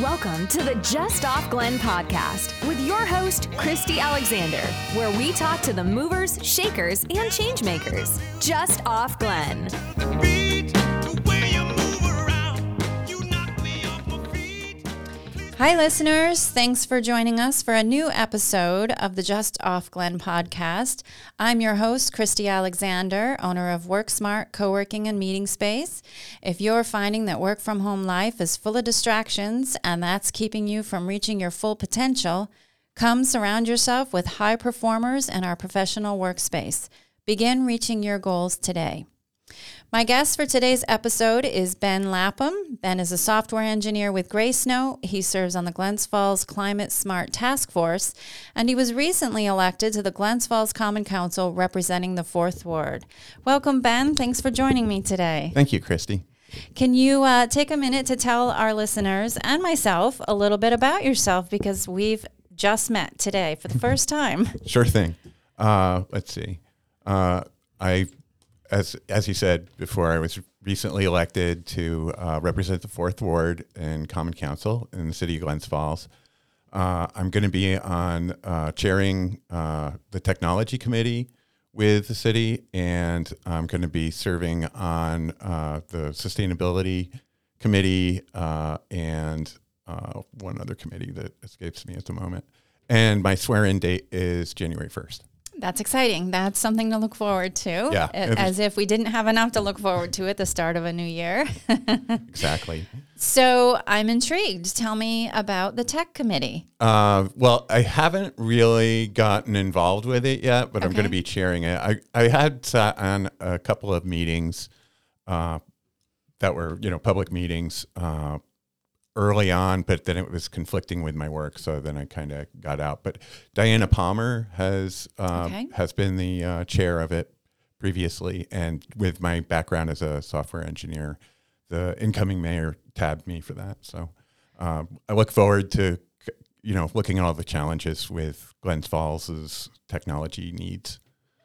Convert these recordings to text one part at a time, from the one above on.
Welcome to the Just Off Glen podcast with your host, Christy Alexander, where we talk to the movers, shakers, and changemakers. Just Off Glen. Hi, listeners. Thanks for joining us for a new episode of the Just Off Glen podcast. I'm your host, Christy Alexander, owner of WorkSmart Co working and meeting space. If you're finding that work from home life is full of distractions and that's keeping you from reaching your full potential, come surround yourself with high performers in our professional workspace. Begin reaching your goals today. My guest for today's episode is Ben Lapham. Ben is a software engineer with Gracenote. He serves on the Glens Falls Climate Smart Task Force, and he was recently elected to the Glens Falls Common Council representing the Fourth Ward. Welcome, Ben. Thanks for joining me today. Thank you, Christy. Can you uh, take a minute to tell our listeners and myself a little bit about yourself because we've just met today for the first time? Sure thing. Uh, let's see. Uh, I as as you said before, I was recently elected to uh, represent the fourth ward in Common Council in the city of Glens Falls. Uh, I'm going to be on uh, chairing uh, the technology committee with the city, and I'm going to be serving on uh, the sustainability committee uh, and one other committee that escapes me at the moment. And my swear-in date is January 1st. That's exciting. That's something to look forward to. Yeah. As if we didn't have enough to look forward to at the start of a new year. exactly. So I'm intrigued. Tell me about the tech committee. Uh, well, I haven't really gotten involved with it yet, but okay. I'm going to be chairing it. I, I had sat on a couple of meetings uh, that were, you know, public meetings uh, early on, but then it was conflicting with my work, so then I kind of got out. But Diana Palmer has uh, okay. has been the uh, chair of it previously, and with my background as a software engineer, the incoming mayor tabbed me for that. So uh, I look forward to you know looking at all the challenges with Glens Falls's technology needs.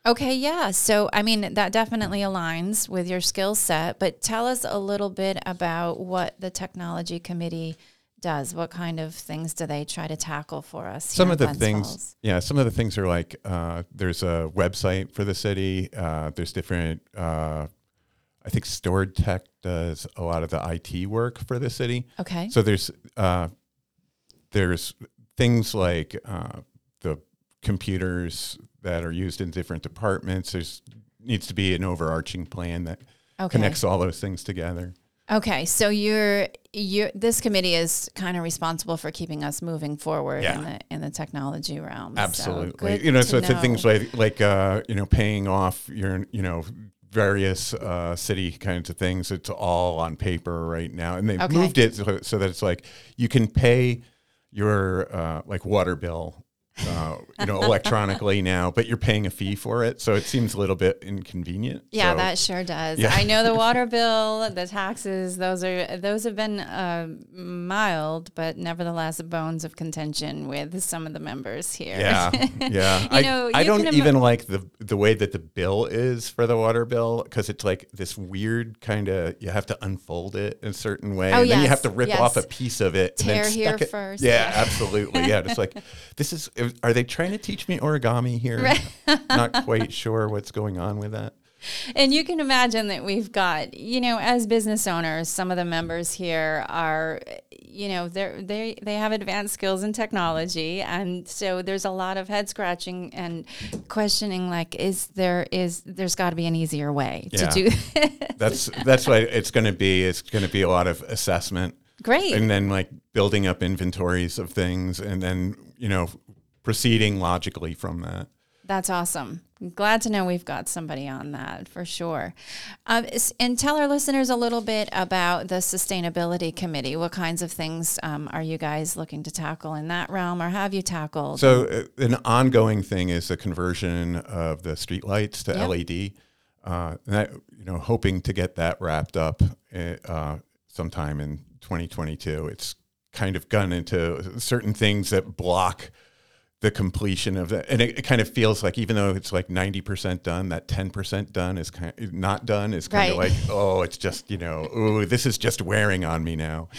Okay, yeah. So, I mean, that definitely aligns with your skill set, but tell us a little bit about what the technology committee does. What kind of things do they try to tackle for us? Some of the things, Falls? yeah, some of the things are like uh, there's a website for the city, uh, there's different, uh, I think Stored Tech does a lot of the IT work for the city. Okay. So there's, uh, there's things like uh, computers that are used in different departments. There's needs to be an overarching plan that okay. connects all those things together. Okay, so you're you this committee is kind of responsible for keeping us moving forward yeah. in the in the technology realm. Absolutely, so you know, so it's things like like uh, you know paying off your you know various uh, city kinds of things. It's all on paper right now, and they've okay. moved it so, so, that it's like you can pay your uh, like water bill uh, you know, electronically now, but you're paying a fee for it, so it seems a little bit inconvenient. Yeah, so, that sure does. Yeah. I know the water bill, the taxes; those are those have been uh, mild, but nevertheless, bones of contention with some of the members here. Yeah, yeah. you I, know, I don't even like the the way that the bill is for the water bill because it's like this weird kind of you have to unfold it in a certain way, oh, and yes, then you have to rip yes. off a piece of it. Tear and then here it. first. Yeah, absolutely. Yeah, it's like this is are they trying to teach me origami here? Right. Not quite sure what's going on with that. And you can imagine that we've got, you know, as business owners, some of the members here are, you know, they they they have advanced skills in technology, and so there's a lot of head scratching and questioning. Like, is there is there's got to be an easier way yeah. to do? that's that's what it's going to be. It's going to be a lot of assessment. Great. And then like building up inventories of things, and then you know proceeding logically from that. That's awesome. Glad to know we've got somebody on that for sure. Um, and tell our listeners a little bit about the Sustainability Committee. What kinds of things um, are you guys looking to tackle in that realm, or have you tackled? So, uh, an ongoing thing is the conversion of the streetlights to yep. LED. Uh, that, you know, hoping to get that wrapped up uh, sometime in 2022. It's kind of gone into certain things that block the completion of that. And it, it, kind of feels like even though it's like 90% done, that 10% done is kind of not done is kind right. of like, oh, it's just, you know, oh, this is just wearing on me now.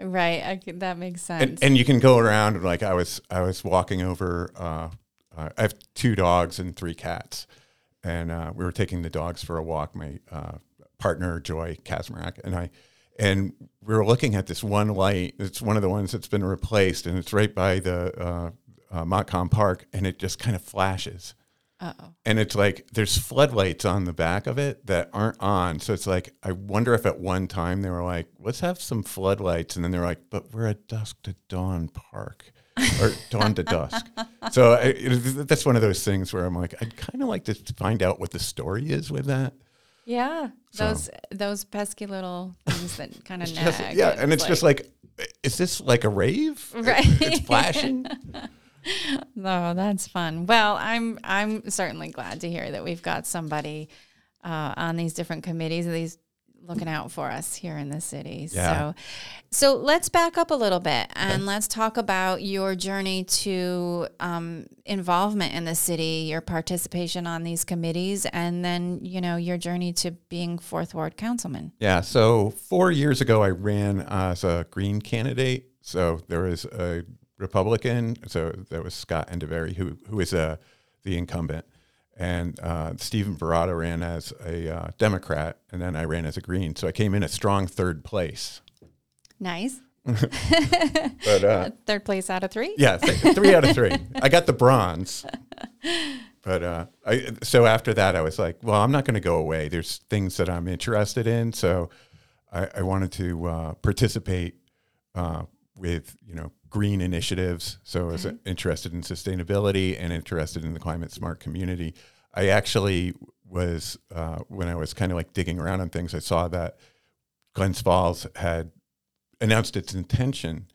Right. I that makes sense. and, and you can go around like I was I was walking over. Uh, uh, I have two dogs and three cats, and uh, we were taking the dogs for a walk. My uh, partner Joy Kazmarak and I, and we were looking at this one light. It's one of the ones that's been replaced, and it's right by the uh, uh, Montcalm Park, and it just kind of flashes. Uh-oh. And it's like there's floodlights on the back of it that aren't on. So it's like I wonder if at one time they were like, "Let's have some floodlights," and then they're like, "But we're at dusk to dawn park." or dawn to dusk. So I, it, that's one of those things where I'm like, I'd kind of like to find out what the story is with that. Yeah, So- those those pesky little things that kind of nag. just- yeah, and it's just like, is this like a rave? Right. It's flashing. No, that's fun. Well, I'm I'm certainly glad to hear that we've got somebody uh, on these different committees, these looking out for us here in the city. Yeah. So, so let's back up a little bit and let's talk about your journey to um, involvement in the city, your participation on these committees, and then you know your journey to being fourth ward councilman. Yeah. So four years ago, I ran as a Green candidate. So there was a Republican. So there was Scott Endieveri, who who is a the incumbent, and uh, Stephen Barata ran as a uh, Democrat, and then I ran as a Green. So I came in a strong third place. Nice. But uh, Third place out of three. yeah, th- three out of three. I got the bronze. But uh, I, so after that, I was like, well, I'm not going to go away. There's things that I'm interested in, so I, I wanted to uh, participate uh, with you know green initiatives. So I was interested in sustainability and interested in the climate smart community. I actually was uh, when I was kind of like digging around on things. I saw that Glens Falls had announced its intention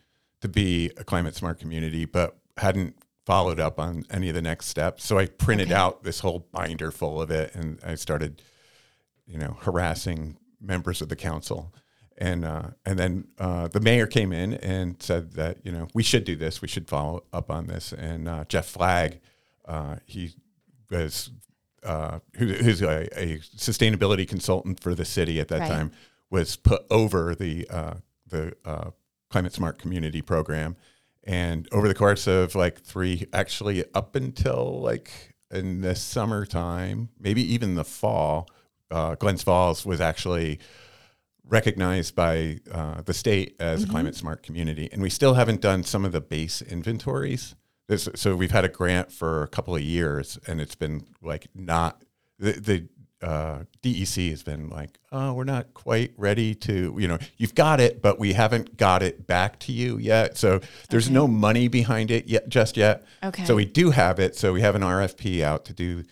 to be a climate smart community, but hadn't followed up on any of the next steps. So I printed Okay. out this whole binder full of it, and I started, you know, harassing members of the council. And uh, and then uh, the mayor came in and said that you know we should do this, we should follow up on this. And uh, Jeff Flagg, uh, he was uh, who's a, a sustainability consultant for the city at that Right. time, was put over the uh, the uh, climate smart community program, and over the course of like three, actually up until like in the summertime, maybe even the fall, uh, Glens Falls was actually recognized by uh, the state as a climate smart community, and we still haven't done some of the base inventories. This, so we've had a grant for a couple of years, and it's been like not the the uh, DEC has been like, oh, we're not quite ready to, you know, you've got it, but we haven't got it back to you yet. So there's no money behind it yet, just yet. Okay. So we do have it. So we have an RFP out to do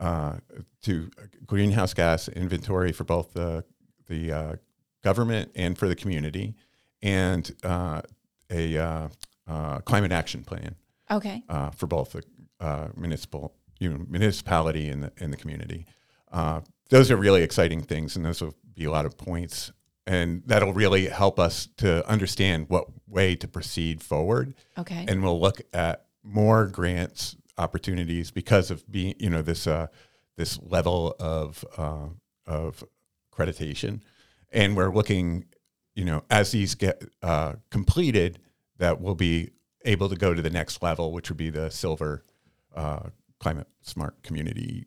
uh, to greenhouse gas inventory for both the the uh, government and for the community, and uh, a uh, uh, climate action plan Okay. uh, for both the uh, municipal you know, municipality and the and the community. Uh, those are really exciting things, and those will be a lot of points, and that'll really help us to understand what way to proceed forward Okay. and we'll look at more grants opportunities because of being you know this uh, this level of uh, of accreditation, and we're looking you know as these get uh, completed that we'll be able to go to the next level, which would be the silver uh, climate smart community.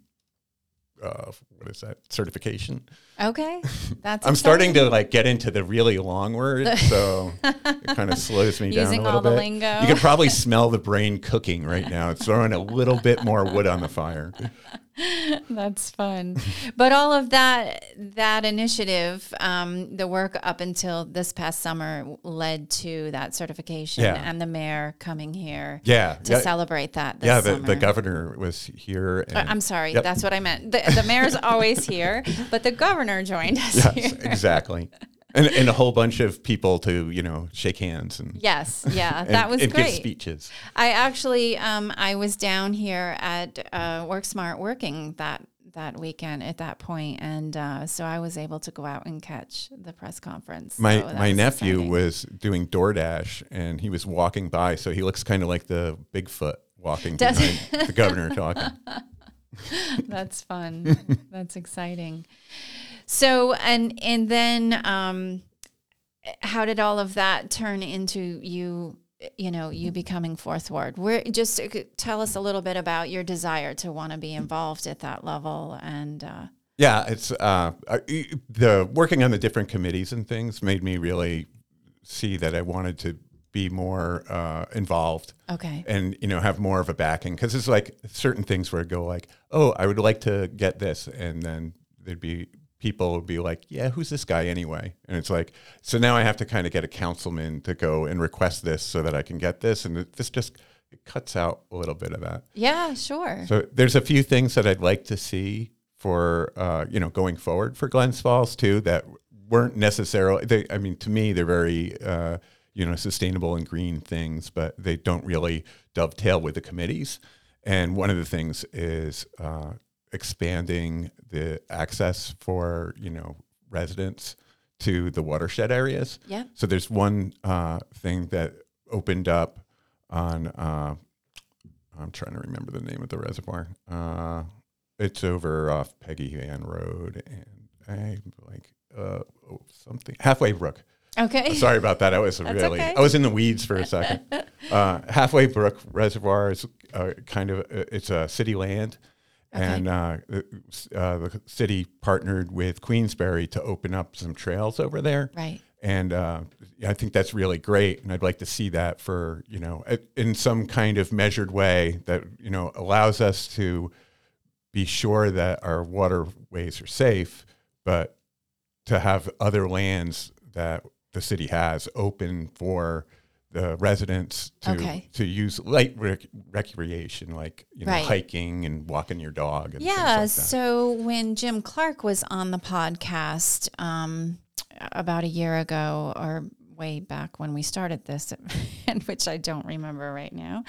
Uh, what is that certification? okay. That's. I'm starting to like get into the really long words, so it kind of slows me down Using a little all the bit. lingo. You can probably smell the brain cooking right now. It's throwing a little bit more wood on the fire. That's fun. but all of that that initiative, um, the work up until this past summer led to that certification Yeah. and the mayor coming here Yeah, to yeah, celebrate that this yeah. The, the governor was here. And, Uh, I'm sorry, Yep. that's what I meant. The, the mayor's always here, but the governor joined us yes, exactly. And, and a whole bunch of people to you know shake hands and Yes, yeah, and, that was and great. give speeches. I actually, um, I was down here at uh, Work Smart working that that weekend at that point, and uh, so I was able to go out and catch the press conference. My So my was nephew exciting. was doing DoorDash and he was walking by, so he looks kind of like the Bigfoot walking Does- behind the governor talking. That's fun. That's exciting. So and and then um, how did all of that turn into you? You know, you becoming fourth ward. Where just uh, tell us a little bit about your desire to want to be involved at that level and. Uh, yeah, it's uh, the working on the different committees and things made me really see that I wanted to be more uh, involved. Okay. And you know have more of a backing because it's like certain things where I go like, oh, I would like to get this, and then there'd be people would be like, yeah, who's this guy anyway? And it's like, so now I have to kind of get a councilman to go and request this so that I can get this, and this just it cuts out a little bit of that. Yeah, sure. So there's a few things that I'd like to see for uh, you know going forward for Glens Falls too that weren't necessarily. They, I mean, to me, they're very uh, you know sustainable and green things, but they don't really dovetail with the committees. And one of the things is uh, expanding the access for you know residents to the watershed areas. Yeah. So there's one uh, thing that opened up on. Uh, I'm trying to remember the name of the reservoir. Uh, it's over off Peggy Ann Road, and I like uh, oh, something halfway Brook. Okay. Sorry about that. I was That's really okay. I was in the weeds for a second. uh, Halfway Brook Reservoir is uh, kind of uh, it's a city land, Okay. and uh, the- uh, the city partnered with Queensbury to open up some trails over there. Right. And uh, I think that's really great, and I'd like to see that for you know in some kind of measured way that you know allows us to be sure that our waterways are safe, but to have other lands that the city has open for the residents to Okay. to use light rec- recreation, like you know Right. hiking and walking your dog. And Yeah. like that. so when Jim Clark was on the podcast um, about a year ago, or way back when we started this, and which I don't remember right now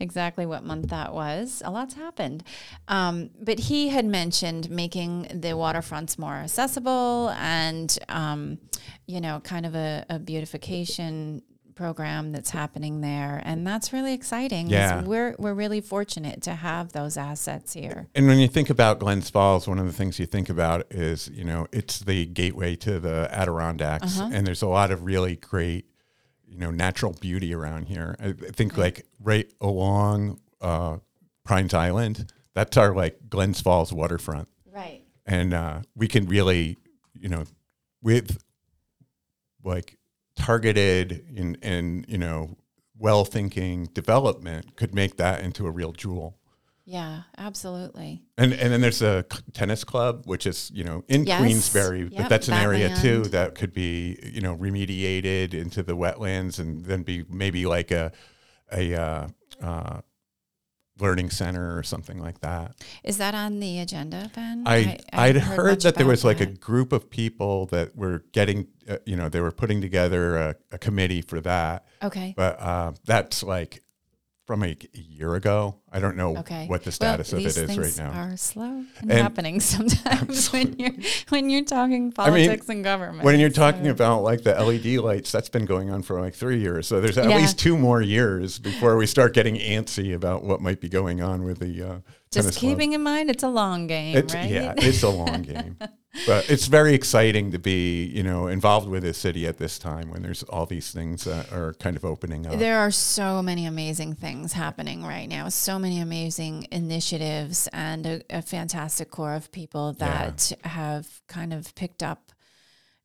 exactly what month that was. A lot's happened. Um, but he had mentioned making the waterfronts more accessible and, um, you know, kind of a, a beautification program that's happening there and that's really exciting. Yeah. we're we're really fortunate to have those assets here And when you think about Glens Falls, one of the things you think about is, you know, it's the gateway to the Adirondacks, Uh-huh. and there's a lot of really great, you know, natural beauty around here. I think like right along uh, Pines Island, that's our like Glens Falls waterfront, right and uh, we can really, you know, with like targeted and and you know well thinking development could make that into a real jewel. Yeah, absolutely. And and then there's a tennis club, which is you know in Yes. Queensbury, Yep, but that's an area too that could be you know remediated into the wetlands and then be maybe like a a uh, uh, learning center or something like that. Is that on the agenda, Ben? I, I would haven't heard, that there was like a group of people that were getting, uh, you know, they were putting together a, a committee for that. okay. But uh, that's like from a, a year ago. I don't know Okay. what the status well, of it is right things now. Are slow and, And- happening sometimes when you're when you're talking mean, politics and government. when you're talking so- about like the LED lights, that's been going on for like three years. So there's at Yeah. least two more years before we start getting antsy about what might be going on with the uh, just keeping in mind it's a long game, It's, right? Yeah, it's a long game, but it's very exciting to be you know involved with the city at this time when there's all these things that are kind of opening up. There are so many amazing things happening right now. So many amazing initiatives and a, a fantastic core of people that have kind of picked up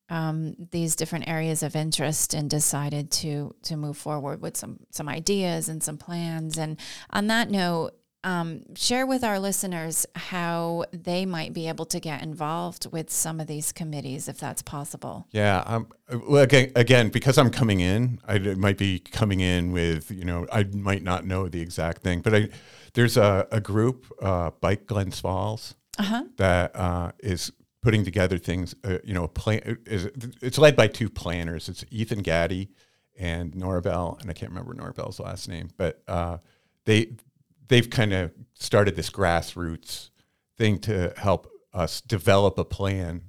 um, these different areas of interest and decided to to move forward with some some ideas and some plans. And on that note, um, share with our listeners how they might be able to get involved with some of these committees, if that's possible. Yeah, um, well, again, again, because I'm coming in, I might be coming in with, you know, I might not know the exact thing, but I, there's a, a group, uh, Bike Glens Falls, Uh-huh. that uh, is putting together things. Uh, you know, a plan is it's led by two planners. It's Ethan Gaddy and Norabel, and I can't remember Norabel's last name, but uh, they they've kind of started this grassroots thing to help us develop a plan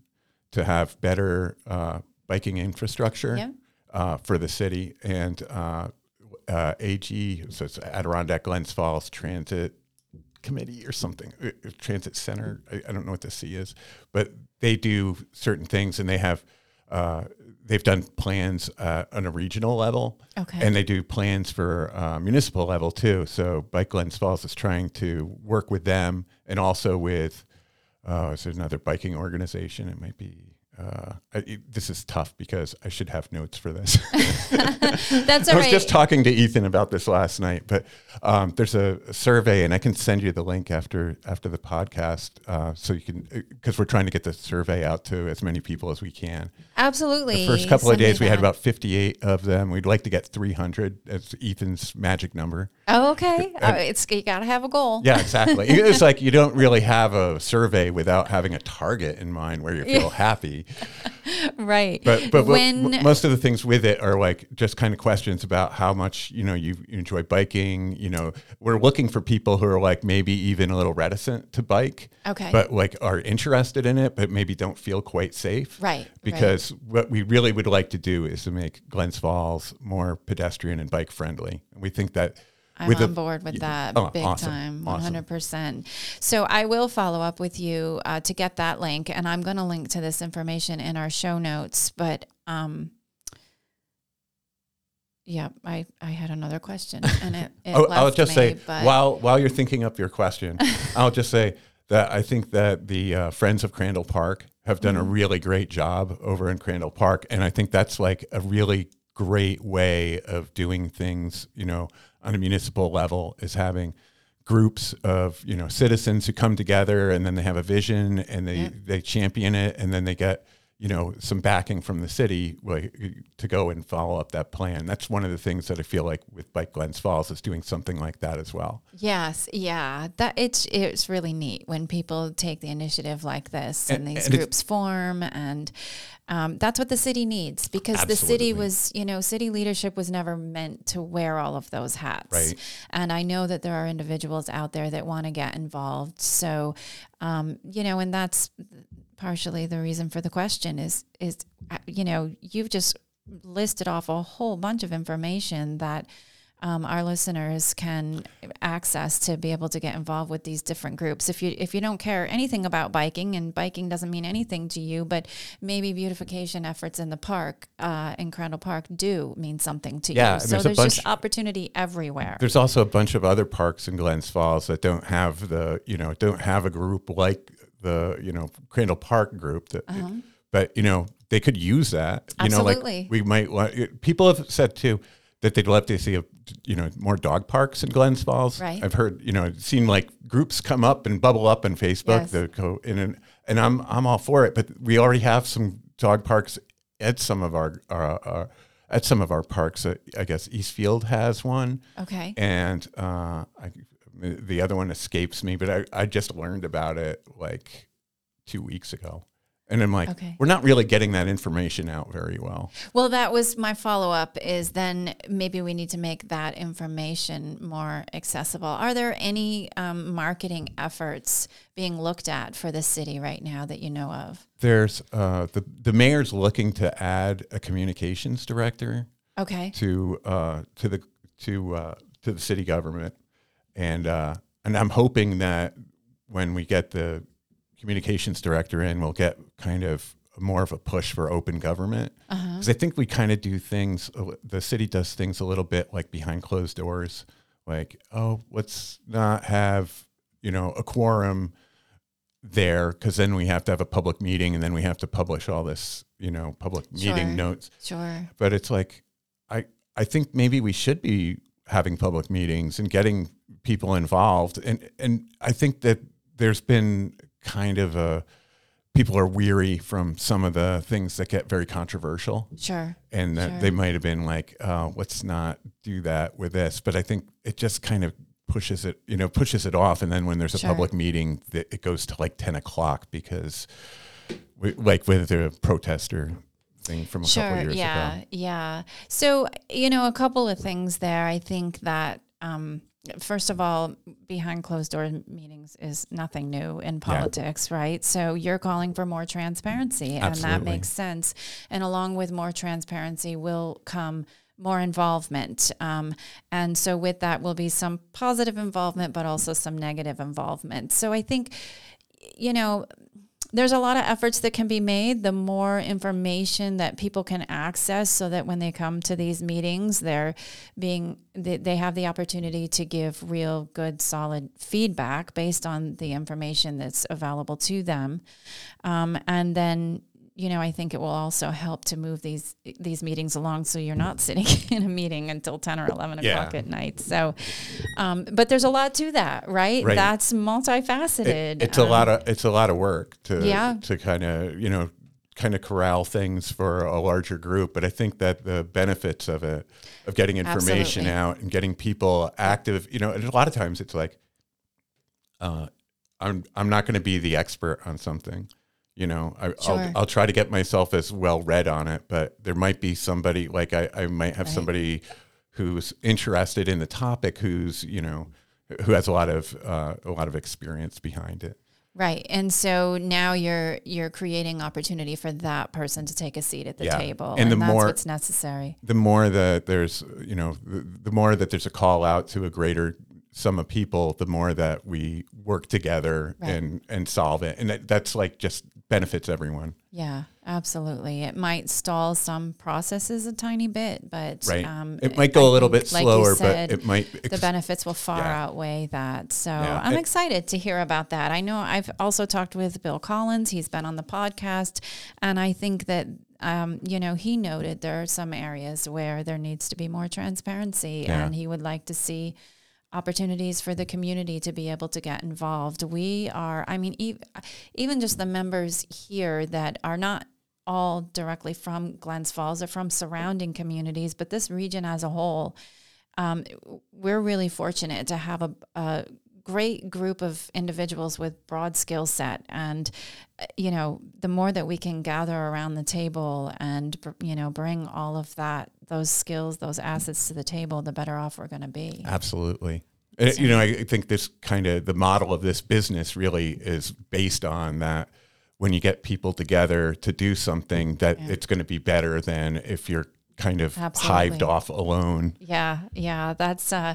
to have better uh, biking infrastructure Yeah. uh, for the city and uh, uh, AG, so it's Adirondack Glens Falls Transit Committee or something, uh, uh, Transit Center. I, I don't know what the C is, but they do certain things and they have. They've done plans uh, on a regional level, Okay. and they do plans for uh, municipal level too. So Bike Glens Falls is trying to work with them, and also with uh, is there another biking organization? It might be. Uh, I, this is tough because I should have notes for this. That's I was right. just talking to Ethan about this last night, but um, there's a, a survey, and I can send you the link after after the podcast, uh, so you can because we're trying to get the survey out to as many people as we can. Absolutely. The first couple of Send me days, we had about 58 of them. We'd like to get 300. That's Ethan's magic number. Oh, okay. Uh, it's you got to have a goal. Yeah, exactly. it's like you don't really have a survey without having a target in mind where you feel happy. Right. But but when when, most of the things with it are like just kind of questions about how much you know you enjoy biking. You know, we're looking for people who are like maybe even a little reticent to bike, Okay. but like are interested in it, but maybe don't feel quite safe, Right, right. Because what we really would like to do is to make Glens Falls more pedestrian and bike friendly. And we think that. I'm on the- board with that Oh, big awesome, time, 100%. So I will follow up with you uh, to get that link, and I'm going to link to this information in our show notes. But um, yeah, I, I had another question, and it, it Oh, left I'll just me, say but while while you're thinking up your question, I'll just say that I think that the uh, Friends of Crandall Park have done a Mm-hmm. really great job over in Crandall Park, and I think that's like a really great way of doing things. You know, on a municipal level, is having groups of you know citizens who come together and then they have a vision and they Yeah. they champion it and then they get you know some backing from the city like, to go and follow up that plan that's one of the things that i feel like with bike glens falls is doing something like that as well Yes, yeah, that it's it's really neat when people take the initiative like this and, And- these and groups form, and um, that's what the city needs because the city was, you know, city leadership was never meant to wear all of those hats. Right. And I know that there are individuals out there that want to get involved. So, um, you know, and that's partially the reason for the question is is uh, you know you've just listed off a whole bunch of information that um, our listeners can access to be able to get involved with these different groups. If you if you don't care anything about biking, and biking doesn't mean anything to you, but maybe beautification efforts in the park, uh, in Crandall Park, do mean something to Yeah, you. So there's there's just bunch- opportunity everywhere. there's also a bunch of other parks in glens falls that don't have the you know don't have a group like the you know crandall park group that but you know they could use that you know Uh-huh. Absolutely. like we might want people have said too that they'd love to see a, you know more dog parks in glens falls Right. i've heard you know seen like groups come up and bubble up on facebook Yes. that go in and and i'm i'm all for it but we already have some dog parks at some of our, our, our at some of our parks Uh, i guess eastfield has one okay. and uh, I, the other one escapes me, but I, I just learned about it like two weeks ago. And I'm like, Okay. we're not really getting that information out very well. Well, that was my follow up. Is then maybe we need to make that information more accessible. Are there any um, marketing efforts being looked at for the city right now that you know of? There's uh, the the mayor's looking to add a communications director Okay. to uh, to the to uh, to the city government, and uh, and I'm hoping that when we get the communications director in, we'll get kind of more of a push for open government Uh-huh. because I think we kind of do things. The city does things a little bit like behind closed doors, like oh, let's not have you know a quorum there because then we have to have a public meeting and then we have to publish all this you know public Sure. meeting notes Sure. but it's like I I think maybe we should be having public meetings and getting people involved and and I think that there's been kind of a people are weary from some of the things that get very controversial Sure. and that Sure. they might have been like uh, let's not do that with this but I think it just kind of pushes it you know pushes it off and then when there's a Sure. public meeting it goes to like 10 o'clock because we, like with the protester thing from a couple Sure. years Yeah. ago Yeah. Yeah. So, you know, a couple of things there. I think that, um, first of all, behind closed door meetings is nothing new in politics, right? So you're calling for more transparency, and that makes sense. And along with more transparency will come more involvement. Um, and so with that will be some positive involvement, but also some negative involvement. So I think, you know, there's a lot of efforts that can be made. The more information that people can access, so that when they come to these meetings, they're being they, they have the opportunity to give real, good, solid feedback based on the information that's available to them, um, and then you know, I think it will also help to move these these meetings along so you're not sitting in a meeting until ten or eleven Yeah. o'clock at night. So, um, but there's a lot to that, right? Right. That's multifaceted. It- it's a Um, lot of it's a lot of work to Yeah. to kind of you know kind of corral things for a larger group. But I think that the benefits of it of getting information Absolutely. out and getting people active, you know, and a lot of times it's like, uh, I'm I'm not going to be the expert on something. You know, I, Sure. I'll, I'll try to get myself as well read on it, but there might be somebody like I, I might have Right. somebody who's interested in the topic, who's you know, who has a lot of uh, a lot of experience behind it. Right. And so now you're you're creating opportunity for that person to take a seat at the Yeah. table. And the that's more- it's necessary. the more that there's you know the, the more that there's a call out to a greater sum of people the more that we work together Right. and and solve it and that, that's like just benefits everyone Yeah, absolutely. It might stall some processes a tiny bit, but right um, it might go I a little think, bit like you slower said, but it might the benefits will far Yeah. outweigh that. So Yeah. I'm It- excited to hear about that. I know I've also talked with Bill Collins. He's been on the podcast, and I think that. Um, you know, he noted there are some areas where there needs to be more transparency, Yeah. and he would like to see opportunities for the community to be able to get involved. We are, I mean, ev- even just the members here that are not all directly from Glens Falls or from surrounding communities, but this region as a whole, um, we're really fortunate to have a, a great group of individuals with broad skill set. And uh, you know the more that we can gather around the table and you know bring all of that those skills those assets to the table the better off we're going to be. Absolutely. And, you know i think this kind of the model of this business really is based on that when you get people together to do something that it's going to be better than if you're kind of hived off alone Yeah, yeah, that's uh,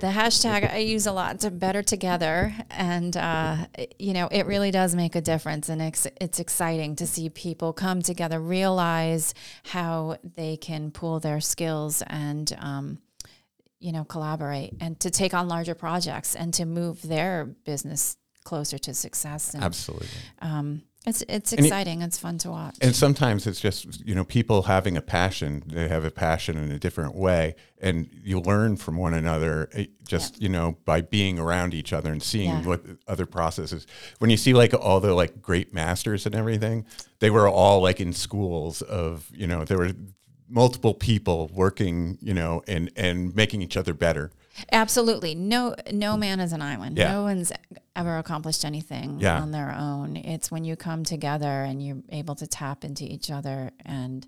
the hashtag I use a lot to better together, and uh, you know it really does make a difference, and it's it's exciting to see people come together, realize how they can pool their skills and. Um, you know, collaborate and to take on larger projects and to move their business closer to success. And absolutely um, it's it's And it- exciting. it's fun to watch. and sometimes it's just you know people having a passion they have a passion in a different way and you learn from one another eh, just you know by being around each other and seeing Yeah. what other processes when you see like all the like great masters and everything they were all like in schools of you know there were multiple people working you know and and making each other better Absolutely. No no man is an island. Yeah. No one's ever accomplished anything Yeah. on their own. It's when you come together and you're able to tap into each other and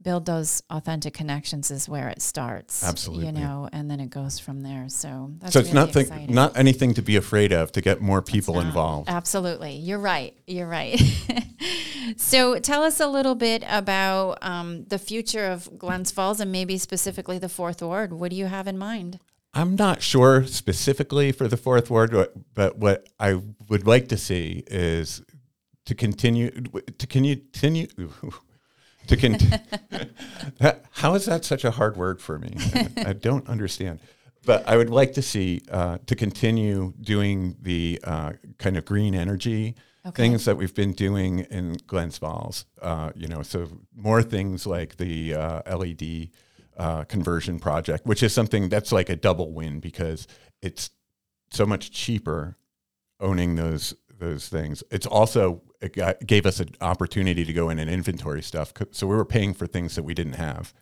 build those authentic connections is where it starts. Absolutely. You know, and then it goes from there. So that's so it's really nothing exciting. not anything to be afraid of to get more people not. involved Absolutely. You're right. You're right. so tell us a little bit about um, the future of Glens Falls and maybe specifically the fourth ward. What do you have in mind? I'm not sure specifically for the fourth ward, but- but what I would like to see is to continue to continue to con- How is that such a hard word for me? I, I don't understand. But I would like to see uh, to continue doing the uh, kind of green energy Okay. things that we've been doing in Glens Falls. Uh, you know, so more things like the uh, LED uh, conversion project, which is something that's like a double win because it's so much cheaper owning those those things. It's also it got, gave us an opportunity to go in and inventory stuff. So we were paying for things that we didn't have.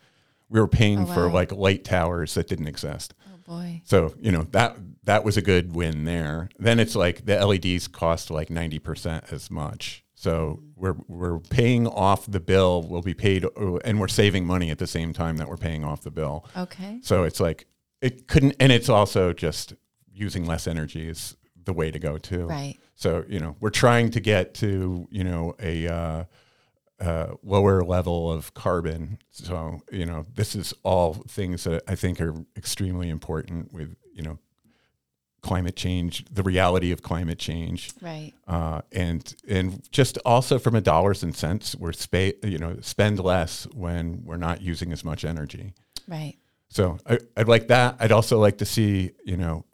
We were paying Oh, for like light towers that didn't exist. Oh boy. So you know that that was a good win there. Then it's like the LEDs cost like ninety percent as much. So we're we're paying off the bill. We'll be paid, and we're saving money at the same time that we're paying off the bill. Okay. So it's like it couldn't, and it's also just using less energy is the way to go too. Right. So you know we're trying to get to you know a uh, uh, lower level of carbon. So you know this is all things that I think are extremely important with you know climate change, the reality of climate change, Right. uh, and and just also from a dollars and cents, we're spa- you know spend less when we're not using as much energy. Right. So I, I'd like that. I'd also like to see you know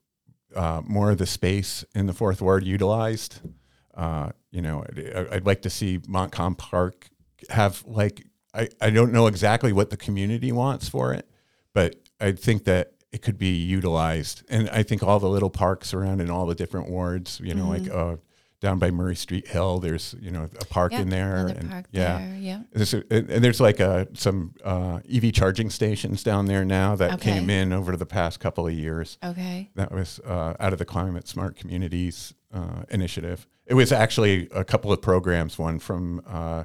uh, more of the space in the fourth ward utilized. Uh, you know, I'd, I'd like to see Montcalm Park have like I, I don't know exactly what the community wants for it, but I think that it could be utilized. And I think all the little parks around in all the different wards, you know, like uh, down by Murray Street Hill, there's you know a park Yeah, in there, and park yeah, there, yeah. There's a, and there's like a, some uh, EV charging stations down there now that Okay. came in over the past couple of years. Okay. That was uh, out of the Climate Smart Communities uh, initiative. It was actually a couple of programs. One from uh,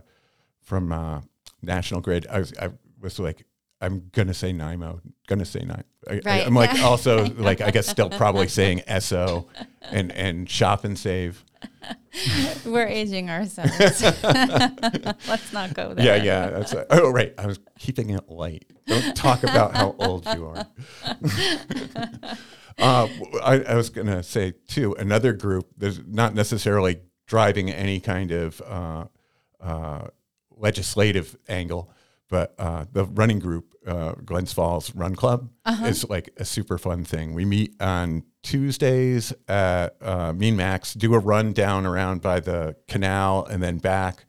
from uh, National Grid. I was, I was like, I'm gonna say NIMO. Gonna say NIMO. I, Right. am like also like I guess still probably saying SO and and shop and save. We're aging ourselves. Let's not go there. Yeah, yeah. That's a, oh right. I was keeping it light. Don't talk about how old you are. uh, I, I was gonna say too. Another group. There's not necessarily driving any kind of uh, uh, legislative angle, but uh, the running group, uh, Glens Falls Run Club, is like a super fun thing. We meet on Tuesdays at uh, Mean Max, do a run down around by the canal and then back.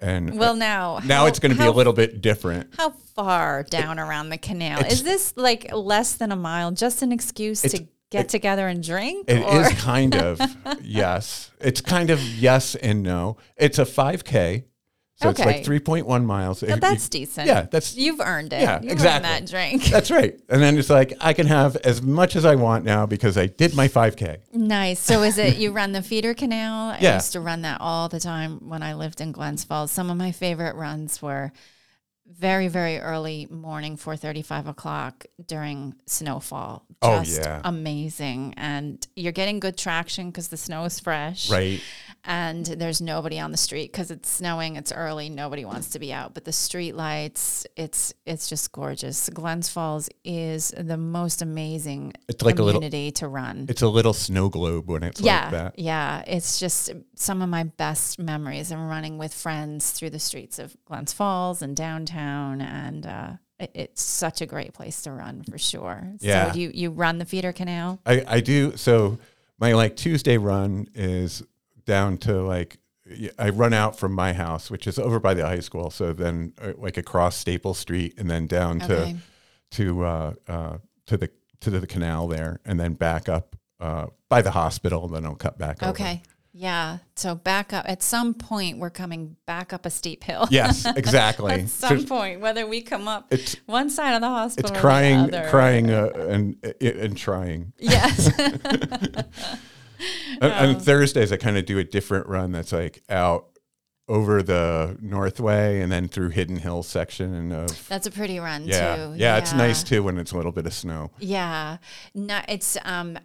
And Well, now now how- it's going to be a little bit different. How far down around the canal? Is this like less than a mile? Just an excuse to It's- get together and drink? It or- is kind of yes. It's kind of yes and no. It's a 5K, so it's like 3.1 miles. Now, that's decent. Yeah, that's You've earned it. Yeah, You've exactly. Earned that drink. that's right. And then it's like I can have as much as I want now because I did my 5K. Nice. So is it you run the feeder canal? I Yeah. used to run that all the time when I lived in Glens Falls. Some of my favorite runs were very, very early morning, 4.35 o'clock during snowfall. Oh, Just yeah. amazing. And you're getting good traction because the snow is fresh. Right. And there's nobody on the street because it's snowing it's early nobody wants to be out but the street lights it's it's just gorgeous glens falls is the most amazing It's like a little- community to run It's a little snow globe when it's yeah like that. yeah it's just some of my best memories of running with friends through the streets of glens falls and downtown and uh it's such a great place to run for sure Yeah. so you you run the feeder canal I, I do. So my like Tuesday run is down to like I run out from my house, which is over by the high school. So then uh, like across Staple Street and then down Okay. to to uh, uh, to the to the canal there, and then back up uh, by the hospital. And then I'll cut back. over. okay yeah so back up at some point we're coming back up a steep hill Yes, exactly. at So some point, whether we come up one side of the hospital, it's crying, crying, uh, and and trying. Yes, On- On Thursdays, I kind of do a different run that's like out over the Northway and then through Hidden Hill section of that's a pretty run yeah, too. yeah, It's nice too when it's a little bit of snow. Yeah, no, it's um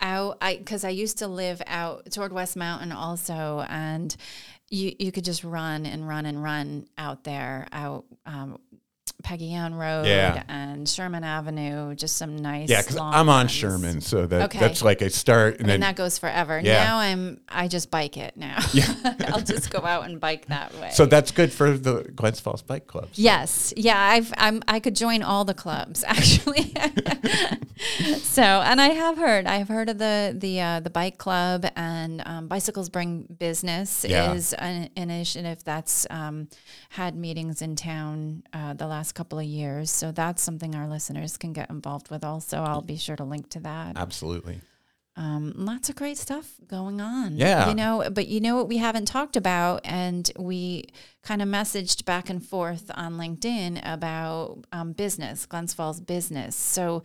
out. I because I used to live out toward West Mountain also, and you you could just run and run and run out there out. Um, Peggy Ann Road Yeah. and Sherman Avenue, just some nice. Yeah, because I'm on runs. Sherman, so that Okay. that's like a start and and then that goes forever. Yeah. Now I'm I just bike it now. Yeah. I'll just go out and bike that way. so that's good for the Glens Falls Bike Club. So Yes, yeah, I've I'm I could join all the clubs actually. so, and I have heard I've heard of the the uh, the bike club and um, bicycles bring business Yeah. is an initiative that's um, had meetings in town uh, the last couple of years. So that's something our listeners can get involved with. Also, I'll be sure to link to that. Absolutely. Um, lots of great stuff going on. Yeah. You know, but you know what we haven't talked about, and we kind of messaged back and forth on LinkedIn about um, business, Glens Falls business. So,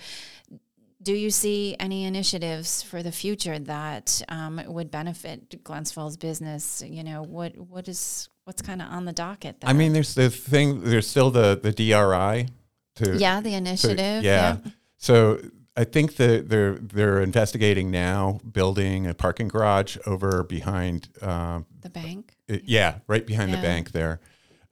do you see any initiatives for the future that um, would benefit Glens Falls business? You know, what what is what's kind of on the docket? There? I mean, there's the thing. There's still the the DRI. To yeah, the to- initiative. yeah. So I think that they're they're investigating now building a parking garage over behind. Um, the bank. it- yeah, right behind Yeah. the bank there.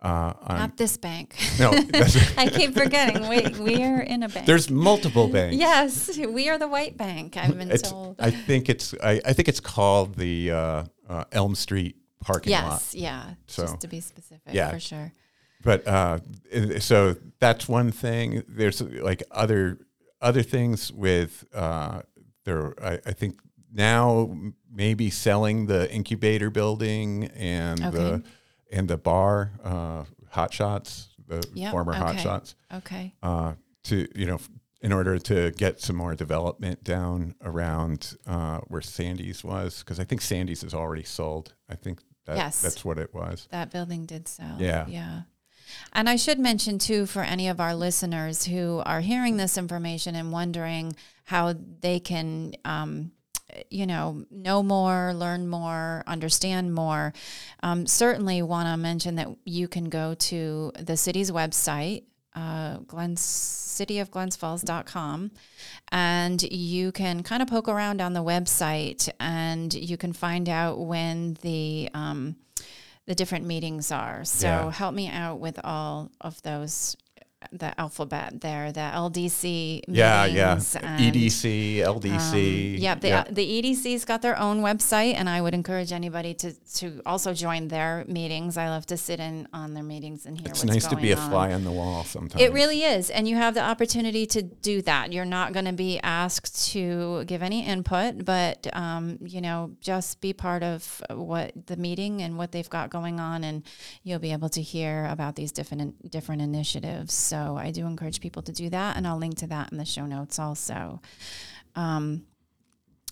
Uh, Not this bank. no, I keep forgetting. Wait, we are in a bank. there's multiple banks. yes, we are the white bank. I've been It's, told. I think it's I, I think it's called the uh, uh, Elm Street parking lot. yes, yeah. So, just to be specific, yeah. for sure. but uh, so that's one thing. There's like other other things with uh, there. I, I think now maybe selling the incubator building and the and the bar, uh, Hot Shots, the Yep, former Hot. Shots, Okay. uh, to you know. In order to get some more development down around uh, where Sandy's was, because I think Sandy's is already sold. I think that, Yes. that's what it was. That building did sell. Yeah. Yeah. And I should mention too for any of our listeners who are hearing this information and wondering how they can um, you know, know more, learn more, understand more. Um, certainly want to mention that you can go to the city's website, uh, Glens, cityofglensfalls.com, and you can kind of poke around on the website and you can find out when the, um, the different meetings are. So Yeah. help me out with all of those, the alphabet there, the LDC Yeah, yeah. and- EDC, LDC. um, yeah, the, yeah. the EDC's got their own website, and I would encourage anybody to, to also join their meetings. I love to sit in on their meetings and hear It's nice to be a on. fly on the wall sometimes. It really is. And you have the opportunity to do that. You're not going to be asked to give any input, but, um, you know, just be part of what the meeting and what they've got going on. And you'll be able to hear about these different, different initiatives. So I do encourage people to do that. And I'll link to that in the show notes also. Um,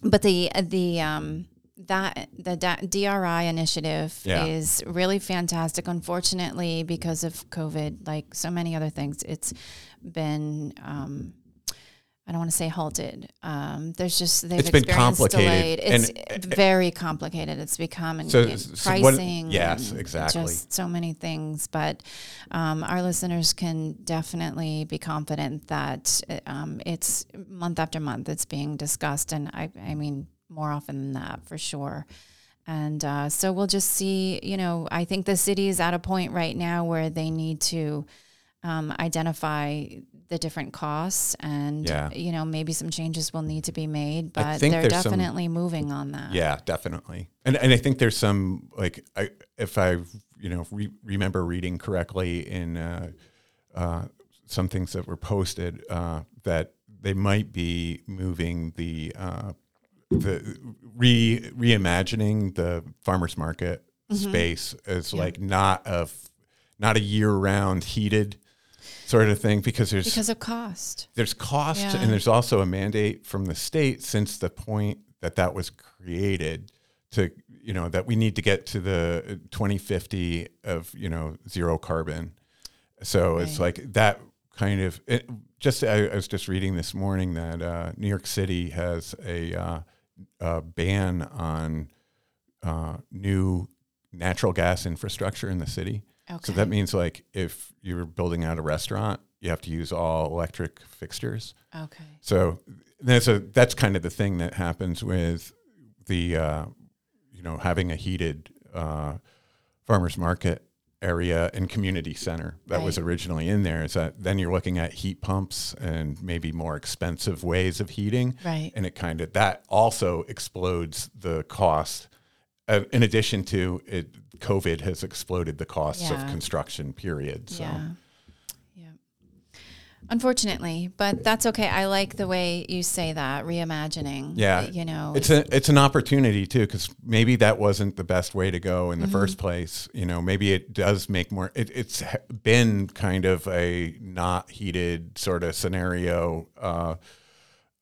but the, the, um, that the DRI initiative Yeah. is really fantastic. Unfortunately, because of COVID, like so many other things, it's been um, I don't want to say halted. Um, there's just they've It's been experienced complicated, delayed. It's and- very complicated. It's become and, So- and so what- pricing. yes, and exactly. Just so many things, but um, our listeners can definitely be confident that um, it's month after month it's being discussed, and I, I mean more often than that for sure. And uh, so we'll just see. You know, I think the city is at a point right now where they need to um, identify the different costs, and Yeah. you know maybe some changes will need to be made. But they're there's some- definitely moving on that. Yeah, definitely. And and I think there's some like I if I you know re- remember reading correctly in uh, uh, some things that were posted uh, that they might be moving the uh, the re reimagining the farmers market space as like not a not a year round heated sort of thing because there's because of cost. there's cost Yeah. and there's also a mandate from the state since the point that that was created to you know that we need to get to the 2050 of you know zero carbon so it's like that kind of it, just I, I was just reading this morning that uh, New York City has a, uh, a ban on uh, new natural gas infrastructure in the city so that means like if you're building out a restaurant, you have to use all electric fixtures. Okay. So that's a that's kind of the thing that happens with the uh, you know having a heated uh, farmers market area and community center that was originally in there. Is that then you're looking at heat pumps and maybe more expensive ways of heating, Right. and it kind of that also explodes the cost. Uh, in addition to it, COVID has exploded the costs Yeah. of construction. Period. So Yeah. Yeah. Unfortunately, but that's okay. I like the way you say that, reimagining. Yeah. You know, it's a it's an opportunity too because maybe that wasn't the best way to go in the Mm-hmm. first place. You know, maybe it does make more. It, it's h- been kind of a not heated sort of scenario. Uh,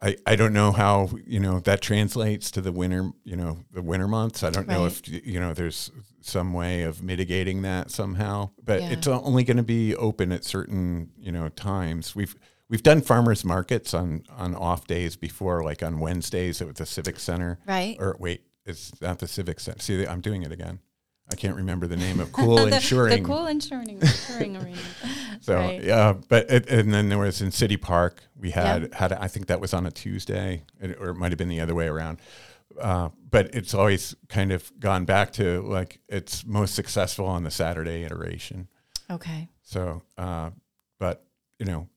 I, I don't know how you know that translates to the winter you know the winter months. I don't know if you know there's some way of mitigating that somehow, but Yeah. it's only going to be open at certain you know times. We've we've done farmers markets on on off days before, like on Wednesdays at the Civic Center. Right. Or wait, it's not the Civic Center. See, I'm doing it again. I can't remember the name of Cool the, Insuring. the cool insuring, insuring arena. So Right. yeah, but it, and then there was in City Park. We had Yeah. had I think that was on a Tuesday, it- or it might have been the other way around. Uh, but it's always kind of gone back to like it's most successful on the Saturday iteration. Okay. So, uh, but you know,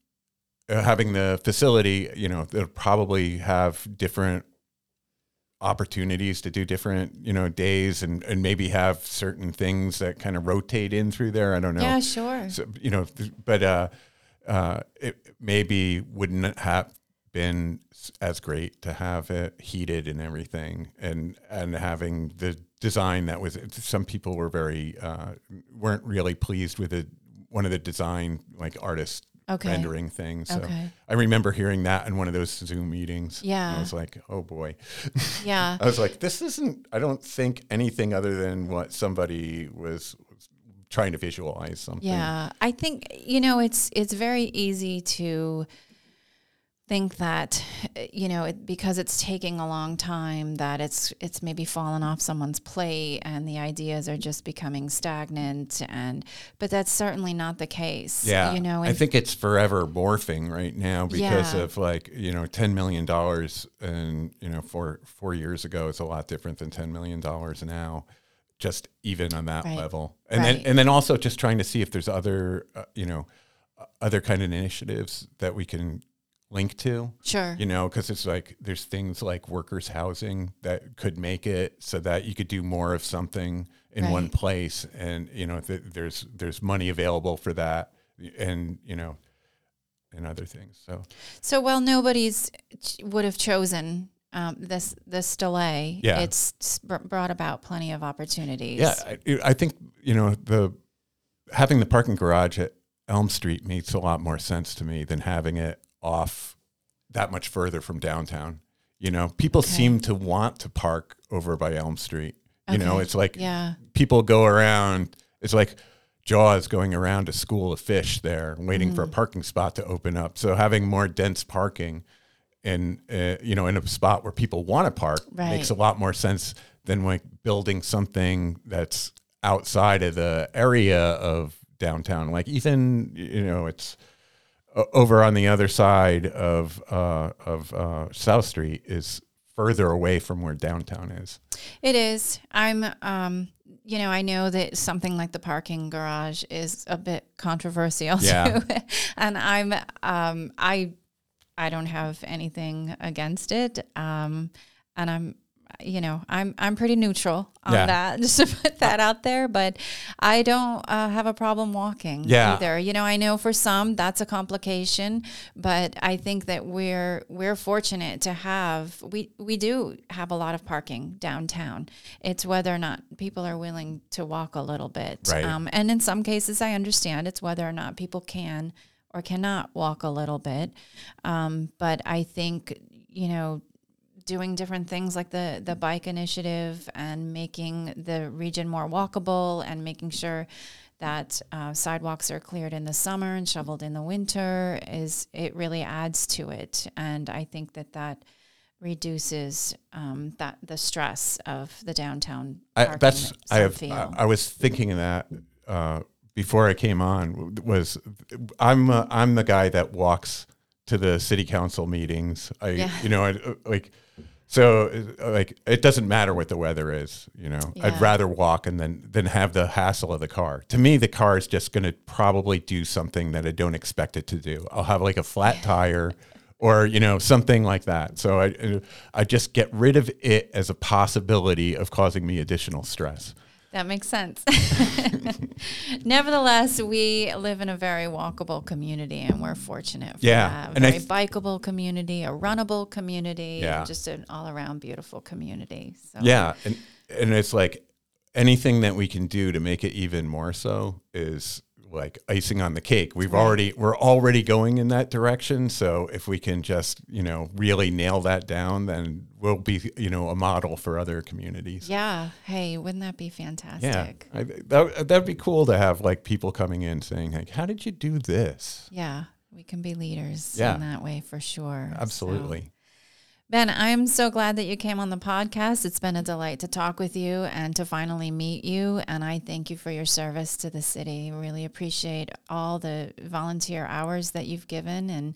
uh, having the facility, you know, they'll probably have different opportunities to do different, you know, days and, and maybe have certain things that kind of rotate in through there. I don't know. Yeah, sure. So, you know, but uh, uh, it maybe wouldn't have been as great to have it heated and everything, and and having the design that was. Some people were very uh, weren't really pleased with it. One of the design like artist Okay. rendering things. So Okay. I remember hearing that in one of those Zoom meetings. Yeah. I was like, oh boy. Yeah. I was like, this isn't. I don't think anything other than what somebody was was trying to visualize something. Yeah, I think you know it's it's very easy to think that you know it, because it's taking a long time that it's it's maybe fallen off someone's plate and the ideas are just becoming stagnant and but that's certainly not the case. Yeah, you know, I think it's forever morphing right now because Yeah. of like you know ten million dollars, and you know four four years ago it's a lot different than ten million dollars now. Just even on that Right. level, and Right. then and then also just trying to see if there's other uh, you know other kind of initiatives that we can link to. sure. You know, because it's like there's things like workers' housing that could make it so that you could do more of something in one place, and you know, th- there's there's money available for that, and you know, and other things. So So while nobody's ch- would have chosen um, this this delay, Yeah. it's br- brought about plenty of opportunities. yeah, I, I think you know the having the parking garage at Elm Street makes a lot more sense to me than having it off that much further from downtown. You know, people Okay. seem to want to park over by Elm Street. You know, it's like Yeah. people go around. It's like Jaws going around a school of fish there, waiting for a Mm. parking spot to open up. So having more dense parking, and uh, you know, in a spot where people want to park, makes a lot more sense than like building something that's outside of the area of downtown. Like even you know, it's over on the other side of uh, of uh, South Street is further away from where downtown is. It is. I'm um you know, I know that something like the parking garage is a bit controversial Yeah. too. and I'm um I I don't have anything against it. Um and I'm you know, I'm I'm pretty neutral on Yeah. that, just to put that out there. But I don't uh, have a problem walking Yeah. either. You know, I know for some that's a complication, but I think that we're we're fortunate to have we we do have a lot of parking downtown. It's whether or not people are willing to walk a little bit, Right. um, and in some cases, I understand it's whether or not people can or cannot walk a little bit. Um, but I think you know doing different things like the the bike initiative and making the region more walkable and making sure that uh, sidewalks are cleared in the summer and shoveled in the winter is it really adds to it and i think that that reduces um, that the stress of the downtown I, that's I have. I, I was thinking that uh, before I came on. Was I'm uh, I'm the guy that walks to the city council meetings. I Yeah. you know I, like so like it doesn't matter what the weather is. You know Yeah. I'd rather walk and then than have the hassle of the car. To me, the car is just going to probably do something that I don't expect it to do. I'll have like a flat tire. Or you know something like that. So I, I just get rid of it as a possibility of causing me additional stress. That makes sense. Nevertheless, we live in a very walkable community, and we're fortunate for Yeah, that. A and very th- bikeable community, a runnable community, Yeah. just an all-around beautiful community. So Yeah, and and it's like anything that we can do to make it even more so is like icing on the cake. We've already we're already going in that direction, so if we can just, you know, really nail that down, then we'll be, you know, a model for other communities. yeah. Hey, wouldn't that be fantastic? Yeah. I, that that'd be cool to have like people coming in saying like, "How did you do this?" Yeah, we can be leaders Yeah. in that way for sure. So- Absolutely. Ben, I'm so glad that you came on the podcast. It's been a delight to talk with you and to finally meet you. And I thank you for your service to the city. Really appreciate all the volunteer hours that you've given and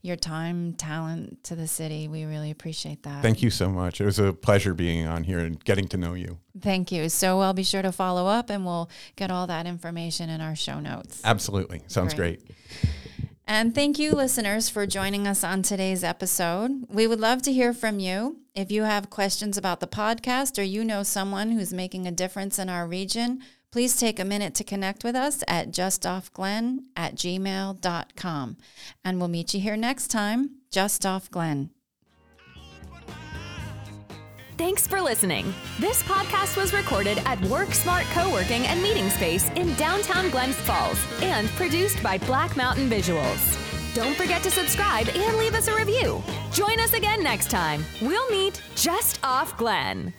your time, talent to the city. We really appreciate that. Thank you so much. It was a pleasure being on here and getting to know you. Thank you. So I'll be sure to follow up and we'll get all that information in our show notes. Absolutely. Sounds great. great. And thank you, listeners, for joining us on today's episode. We would love to hear from you. If you have questions about the podcast or you know someone who's making a difference in our region, please take a minute to connect with us at justoffglen at gmail.com. And we'll meet you here next time, Just Off Glen. Thanks for listening. This podcast was recorded at WorkSmart Co-working and Meeting Space in downtown Glens Falls and produced by Black Mountain Visuals. Don't forget to subscribe and leave us a review. Join us again next time. We'll meet just off Glen.